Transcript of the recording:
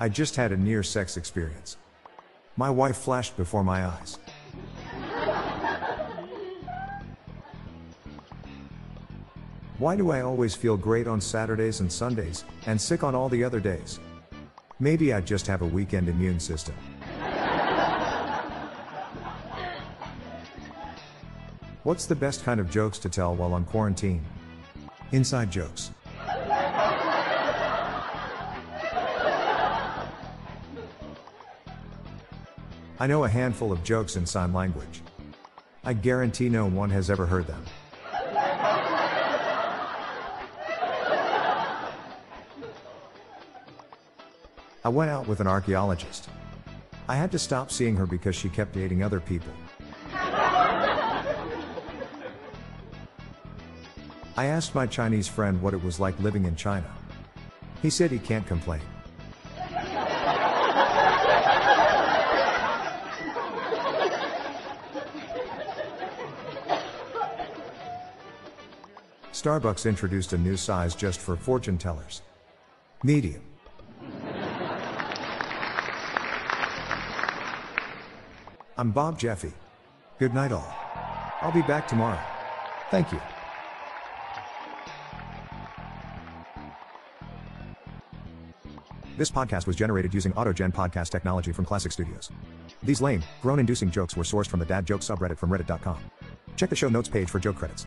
I just had a near sex experience. My wife flashed before my eyes. Why do I always feel great on Saturdays and Sundays, and sick on all the other days? Maybe I just have a weekend immune system. What's the best kind of jokes to tell while on quarantine? Inside jokes. I know a handful of jokes in sign language. I guarantee no one has ever heard them. I went out with an archaeologist. I had to stop seeing her because she kept dating other people. I asked my Chinese friend what it was like living in China. He said he can't complain. Starbucks introduced a new size just for fortune tellers. Medium. I'm Bob Jeffy. Good night, all. I'll be back tomorrow. Thank you. This podcast was generated using AutoGen podcast technology from Classic Studios. These lame, groan inducing jokes were sourced from the dad joke subreddit from reddit.com. Check the show notes page for joke credits.